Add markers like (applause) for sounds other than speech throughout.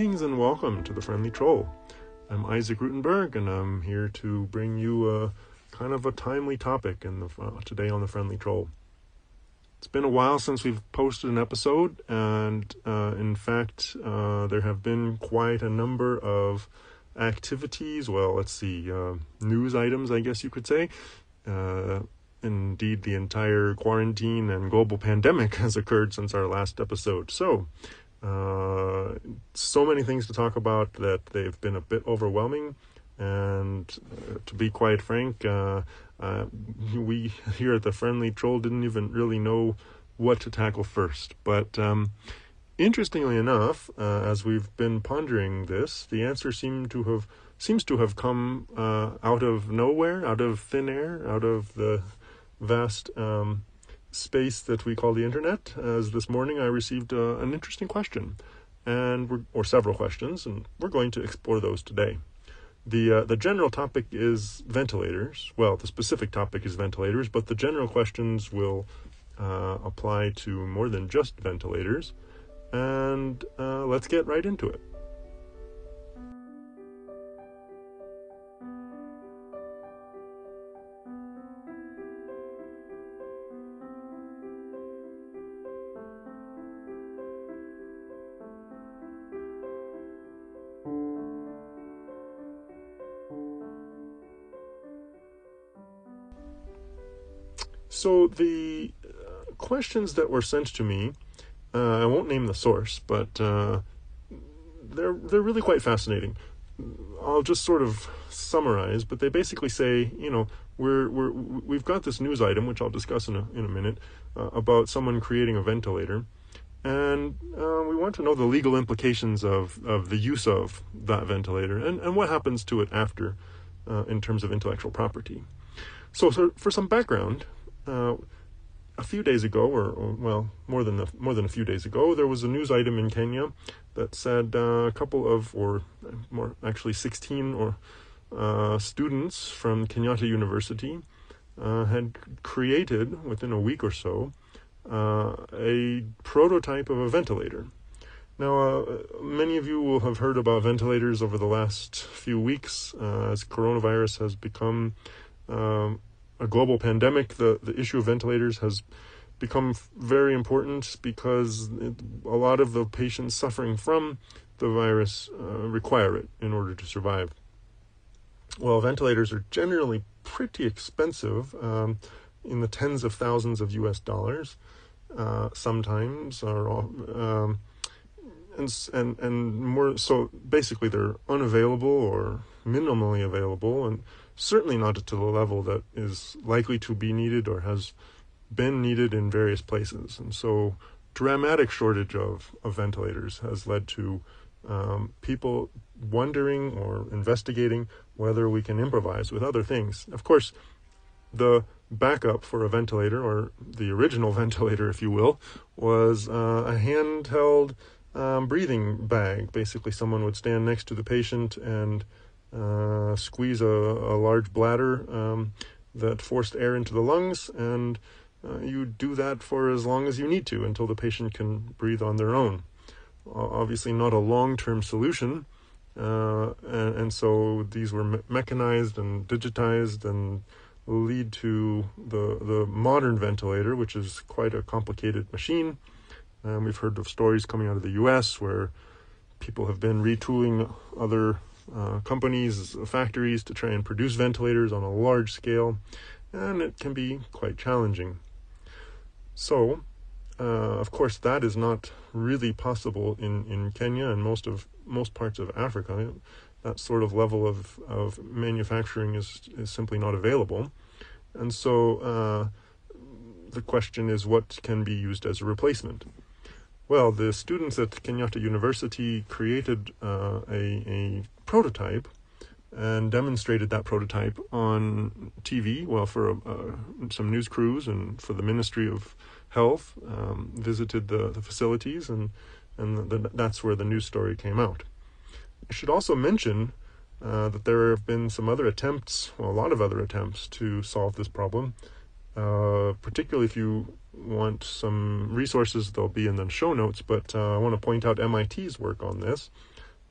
Greetings and welcome to the Friendly Troll. I'm Isaac Rutenberg, and I'm here to bring you a kind of a timely topic in the uh, today on the Friendly Troll. It's been a while since we've posted an episode, and uh, in fact, uh, there have been quite a number of activities. Well, let's see, uh, news items, I guess you could say. Uh, indeed, the entire quarantine and global pandemic (laughs) has occurred since our last episode. So, uh, so many things to talk about that they've been a bit overwhelming. And uh, to be quite frank, uh, uh, we here at the Friendly Troll didn't even really know what to tackle first. But um, interestingly enough, uh, as we've been pondering this, the answer seemed to have seems to have come out of nowhere, out of thin air, out of the vast um, space that we call the internet. As this morning, I received uh, an interesting question, and or several questions, and we're going to explore those today. The uh, the general topic is ventilators. Well, the specific topic is ventilators, but the general questions will uh, apply to more than just ventilators. And uh, let's get right into it. So the uh, questions that were sent to me, uh, I won't name the source, but uh, they're they're really quite fascinating. I'll just sort of summarize, but they basically say, you know, we're we're we've got this news item, which I'll discuss in a in a minute, uh, about someone creating a ventilator, and uh, we want to know the legal implications of of the use of that ventilator and and what happens to it after, uh, in terms of intellectual property. So, so for some background, uh, a few days ago, or, or, well, more than a, more than a few days ago, there was a news item in Kenya that said uh, a couple of, or more actually, sixteen or uh, students from Kenyatta University uh, had created within a week or so uh, a prototype of a ventilator. Now, uh, many of you will have heard about ventilators over the last few weeks as coronavirus has become um, a global pandemic, the, the issue of ventilators has become very important because it, a lot of the patients suffering from the virus uh, require it in order to survive. Well, ventilators are generally pretty expensive, um, in the tens of thousands of US dollars, uh, sometimes, or um, and and and more. So basically, they're unavailable or minimally available, and certainly not to the level that is likely to be needed or has been needed in various places. And so, dramatic shortage of, of ventilators has led to um, people wondering or investigating whether we can improvise with other things. Of course, the backup for a ventilator, or the original (laughs) ventilator, if you will, was uh, a handheld um, breathing bag. Basically, someone would stand next to the patient and uh, squeeze a, a, large bladder um, that forced air into the lungs, and uh, you do that for as long as you need to until the patient can breathe on their own. obviously, not a long term solution, uh, and, and, so these were me- mechanized and digitized and lead to the, the modern ventilator, which is quite a complicated machine. Um, we've heard of stories coming out of the US where people have been retooling other uh, companies, factories to try and produce ventilators on a large scale, and it can be quite challenging. So, uh, of course, that is not really possible in, in Kenya and most of most parts of Africa. That sort of level of, of manufacturing is, is simply not available. And so uh, the question is what can be used as a replacement? Well, the students at Kenyatta University created uh, a, a prototype and demonstrated that prototype on TV. Well, for uh, some news crews and for the Ministry of Health, um, visited the, the facilities, and and the, the, that's where the news story came out. I should also mention uh, that there have been some other attempts, well, a lot of other attempts to solve this problem. Uh, particularly if you want some resources, they'll be in the show notes. But uh, I want to point out MIT's work on this.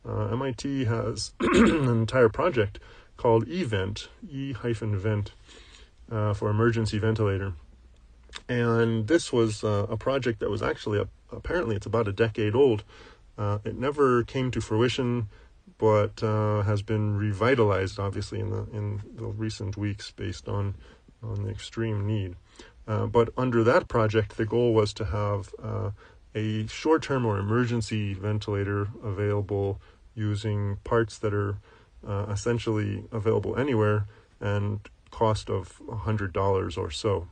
Uh, MIT has (clears throat) an entire project called eVent, E hyphen Vent uh, for emergency ventilator. And this was uh, a project that was actually, a, apparently, it's about a decade old. Uh, it never came to fruition, but uh, has been revitalized, obviously, in the in the recent weeks, based on on the extreme need. Uh, but under that project, the goal was to have uh, a short-term or emergency ventilator available using parts that are uh, essentially available anywhere and cost of $100 or so,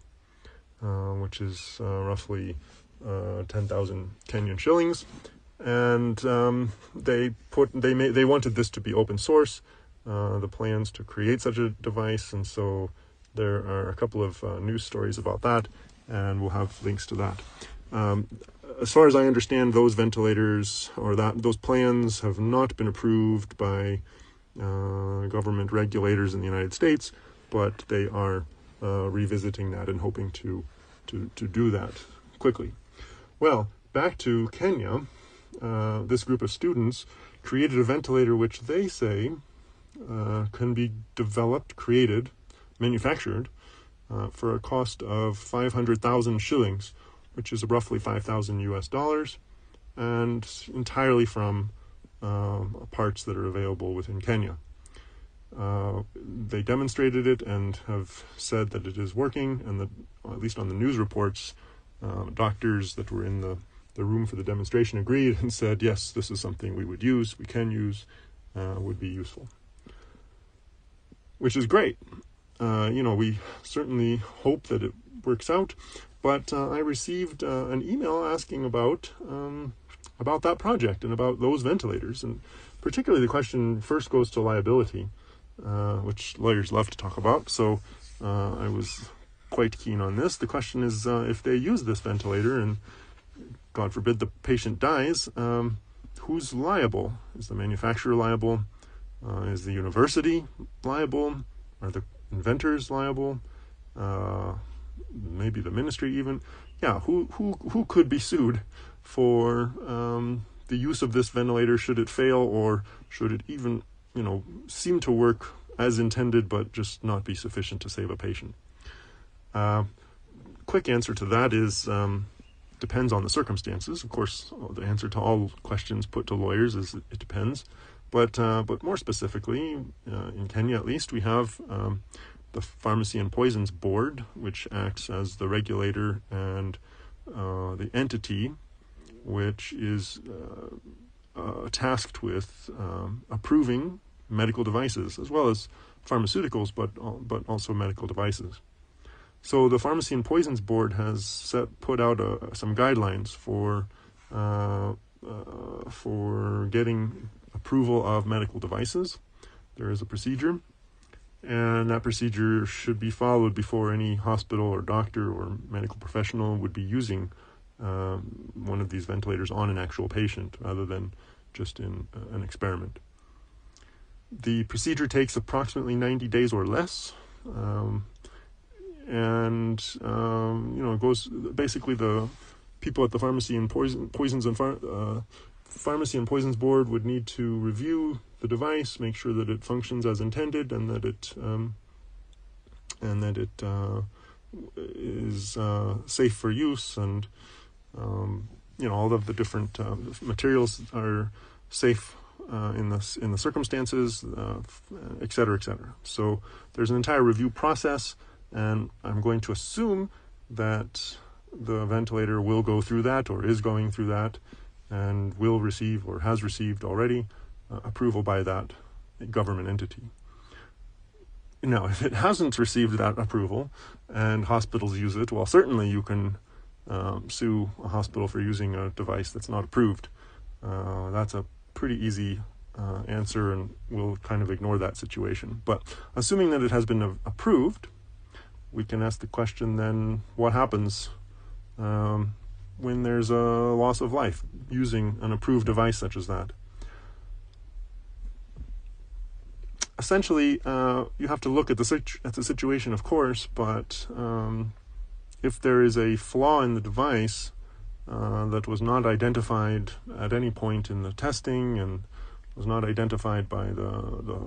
uh, which is uh, roughly uh, 10,000 Kenyan shillings. And um, they put they made they wanted this to be open source, the plans to create such a device, and so there are a couple of uh, news stories about that, and we'll have links to that. Um, as far as I understand, those ventilators or that those plans have not been approved by uh, government regulators in the United States, but they are uh, revisiting that and hoping to, to, to do that quickly. Well, back to Kenya, uh, this group of students created a ventilator which they say uh, can be developed, created, manufactured uh, for a cost of 500,000 shillings, which is roughly 5,000 US dollars, and entirely from um, parts that are available within Kenya. Uh, they demonstrated it and have said that it is working, and that at least on the news reports, uh, doctors that were in the, the room for the demonstration agreed and (laughs) said, yes, this is something we would use, we can use, uh, would be useful. Which is great. Uh, you know, we certainly hope that it works out, but uh, I received uh, an email asking about um, about that project and about those ventilators. And particularly the question first goes to liability, uh, which lawyers love to talk about. So uh, I was quite keen on this. The question is if they use this ventilator and God forbid the patient dies, um, who's liable? Is the manufacturer liable? Is the university liable? Are the inventors liable? Uh, maybe the ministry even? Yeah, who who who could be sued for um, the use of this ventilator should it fail or should it even, you know, seem to work as intended but just not be sufficient to save a patient? Uh, quick answer to that is um, depends on the circumstances. Of course, the answer to all questions put to lawyers is it depends. But uh, but more specifically, uh, in Kenya at least, we have um, the Pharmacy and Poisons Board, which acts as the regulator and uh, the entity which is uh, uh, tasked with um, approving medical devices as well as pharmaceuticals, but but also medical devices. So the Pharmacy and Poisons Board has set put out uh, some guidelines for uh, uh, for getting approval of medical devices. There is a procedure, and that procedure should be followed before any hospital or doctor or medical professional would be using um, one of these ventilators on an actual patient rather than just in uh, an experiment. The procedure takes approximately 90 days or less. Um, and um, you know it goes basically the people at the pharmacy and poison, poisons and uh, pharmacy and poisons board would need to review the device, make sure that it functions as intended, and that it um, and that it uh, is uh, safe for use and um, you know, all of the different uh, materials are safe uh, in the in the circumstances, uh, et cetera, et cetera. So there's an entire review process, and I'm going to assume that the ventilator will go through that or is going through that, and will receive or has received already uh, approval by that government entity. Now, if it hasn't received that approval and hospitals use it, well, certainly you can um, sue a hospital for using a device that's not approved. Uh, that's a pretty easy uh, answer, and we'll kind of ignore that situation. But assuming that it has been a- approved, we can ask the question then what happens um, when there's a loss of life using an approved device such as that? essentially, uh, you have to look at the situ- at the situation, of course, but um, if there is a flaw in the device uh, that was not identified at any point in the testing and was not identified by the the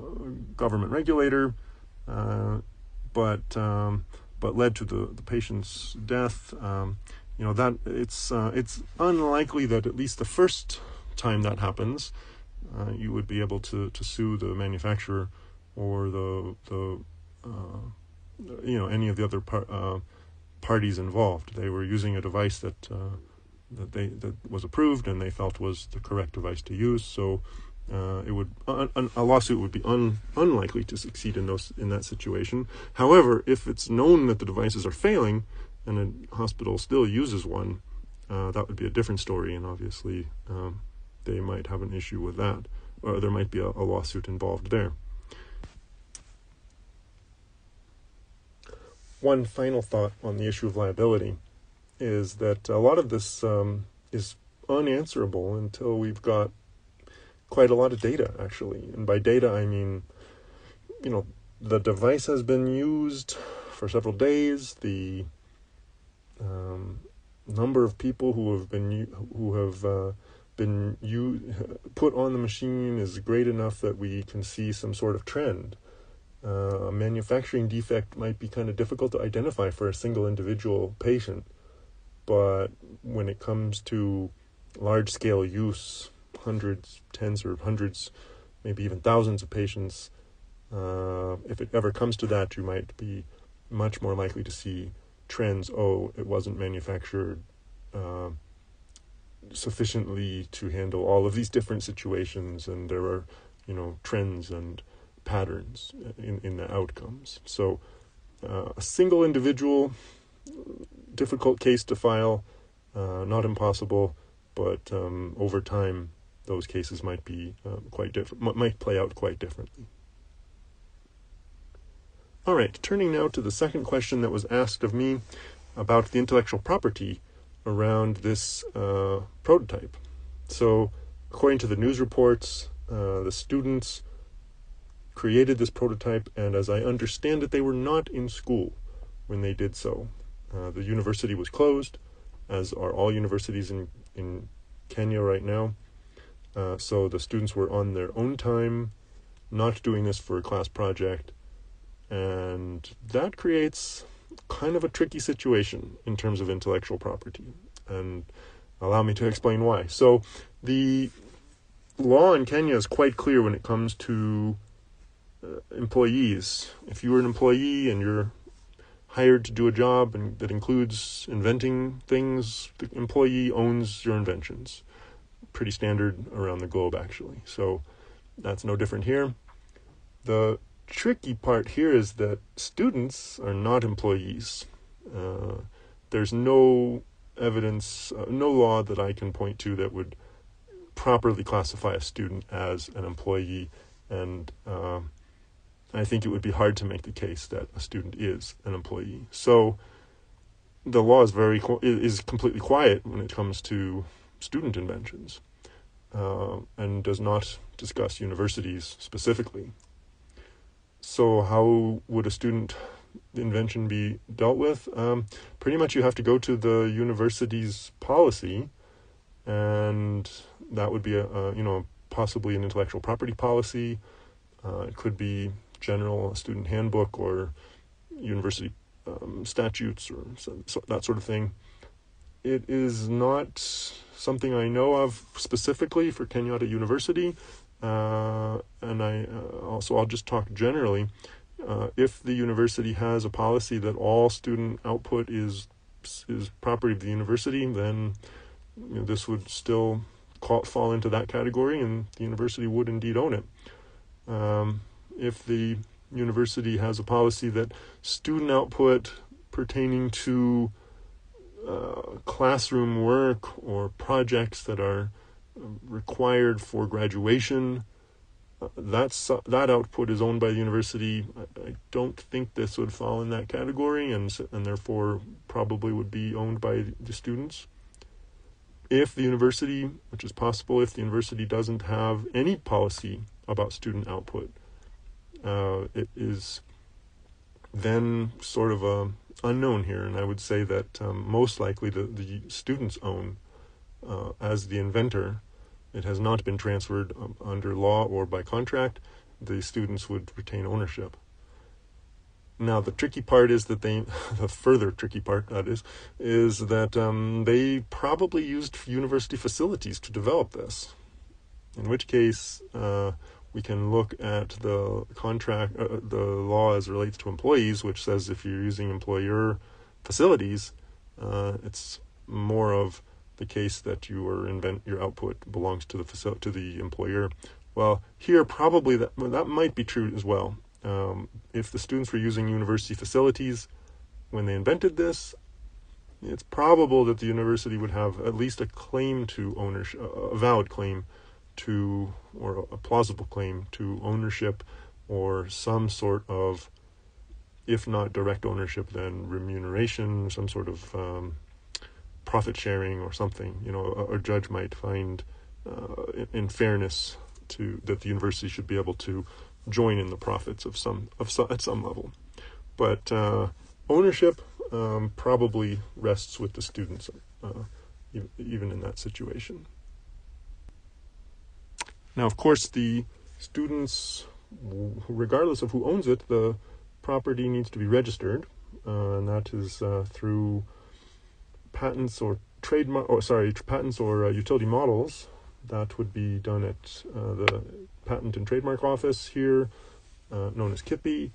government regulator, uh, but um, but led to the, the patient's death. Um, you know that it's uh, it's unlikely that at least the first time that happens, uh, you would be able to, to sue the manufacturer or the the uh, you know any of the other par- uh, parties involved. They were using a device that uh, that they that was approved and they felt was the correct device to use. So uh, it would un, a lawsuit would be un, unlikely to succeed in those in that situation. However, if it's known that the devices are failing and a hospital still uses one, uh, that would be a different story, and obviously um, they might have an issue with that, or there might be a, a lawsuit involved there. One final thought on the issue of liability is that a lot of this um, is unanswerable until we've got quite a lot of data, actually. And by data, I mean, you know, the device has been used for several days. The um, number of people who have been who have uh, been you (laughs) put on the machine is great enough that we can see some sort of trend. Uh, a manufacturing defect might be kind of difficult to identify for a single individual patient, but when it comes to large scale use, hundreds, tens, or hundreds, maybe even thousands of patients, uh, if it ever comes to that, you might be much more likely to see trends. Oh, it wasn't manufactured. Uh, sufficiently to handle all of these different situations, and there are, you know, trends and patterns in, in the outcomes. So, uh, a single individual, difficult case to file, uh, not impossible, but um, over time, those cases might be uh, quite different, might play out quite differently. All right, turning now to the second question that was asked of me about the intellectual property around this uh, prototype. So, according to the news reports, uh, the students created this prototype, and as I understand it, they were not in school when they did so. Uh, the university was closed, as are all universities in, in Kenya right now. Uh, so the students were on their own time, not doing this for a class project, and that creates kind of a tricky situation in terms of intellectual property. And allow me to explain why. So, the law in Kenya is quite clear when it comes to uh, employees. If you're an employee and you're hired to do a job and that includes inventing things, the employee owns your inventions. Pretty standard around the globe, actually. So that's no different here. The tricky part here is that students are not employees. Uh, there's no evidence, uh, no law that I can point to that would properly classify a student as an employee, and uh, I think it would be hard to make the case that a student is an employee. So the law is very is completely quiet when it comes to student inventions, uh, and does not discuss universities specifically. So, how would a student invention be dealt with? Um, pretty much, you have to go to the university's policy, and that would be a, a you know possibly an intellectual property policy. Uh, it could be general student handbook or university um, statutes or so, so, that sort of thing. It is not something I know of specifically for Kenyatta University, uh, and I uh, also I'll just talk generally. Uh, if the university has a policy that all student output is is property of the university, then you know, this would still call, fall into that category, and the university would indeed own it. Um, if the university has a policy that student output pertaining to uh, classroom work or projects that are required for graduation. Uh, that's uh, that output is owned by the university. I, don't think this would fall in that category, and and therefore probably would be owned by the students. If the university, which is possible, if the university doesn't have any policy about student output, uh, it is then sort of a unknown here, and I would say that um, most likely the, the students own uh, as the inventor. It has not been transferred um, under law or by contract. The students would retain ownership. Now the tricky part is that they, (laughs) the further tricky part that is, is that um, they probably used university facilities to develop this. In which case, uh, we can look at the contract, uh, the law as relates to employees, which says if you're using employer facilities, uh, it's more of the case that your invent your output belongs to the facility to the employer. Well, here probably that well, that might be true as well. Um, if the students were using university facilities when they invented this, it's probable that the university would have at least a claim to ownership, a valid claim to, or a plausible claim to ownership or some sort of, if not direct ownership, then remuneration, some sort of um, profit sharing or something. You know, a, a judge might find, uh, in, in, fairness, to that the university should be able to join in the profits of some of some, at some level. But uh, ownership um, probably rests with the students, uh, even in that situation. Now, of course, the students, regardless of who owns it, the property needs to be registered, uh, and that is uh, through patents or trademark, or sorry, patents or uh, utility models. That would be done at uh, the Patent and Trademark Office here, uh, known as KIPI,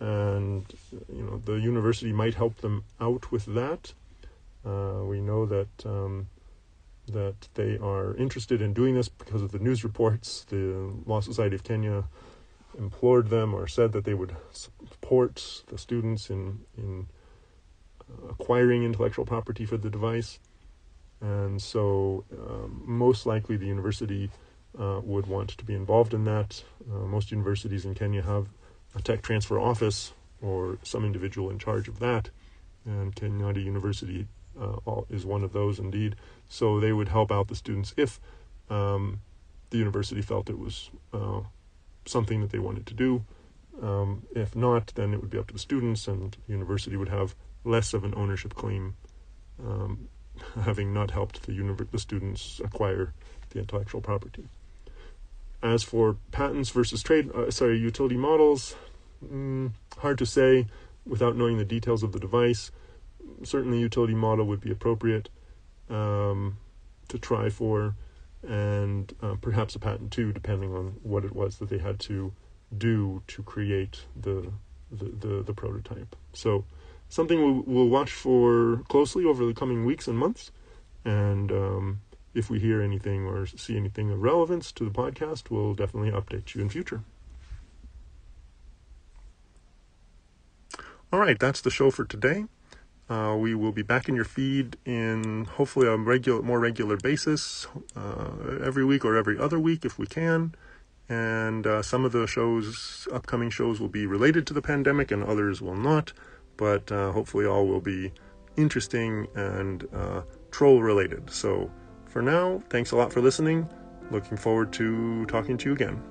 and you know the university might help them out with that. Uh, we know that. Um, that they are interested in doing this because of the news reports. The Law Society of Kenya implored them or said that they would support the students in in acquiring intellectual property for the device, and so um, most likely the university uh, would want to be involved in that. Uh, most universities in Kenya have a tech transfer office or some individual in charge of that, and Kenyatta University uh, is one of those indeed. So they would help out the students if um, the university felt it was uh, something that they wanted to do. Um, if not, then it would be up to the students, and the university would have less of an ownership claim, um, (laughs) having not helped the, univer- the students acquire the intellectual property. As for patents versus trade, uh, sorry, utility models, mm, hard to say without knowing the details of the device certainly utility model would be appropriate um, to try for, and uh, perhaps a patent too, depending on what it was that they had to do to create the the, the, the prototype. So something we'll, we'll, watch for closely over the coming weeks and months, and um, if we hear anything or see anything of relevance to the podcast, we'll definitely update you in future. All right, that's the show for today. Uh, we will be back in your feed in hopefully a regular, more regular basis, uh, every week or every other week if we can. And uh, some of the shows, upcoming shows, will be related to the pandemic, and others will not. But uh, hopefully, all will be interesting and uh, troll related. So, for now, thanks a lot for listening. Looking forward to talking to you again.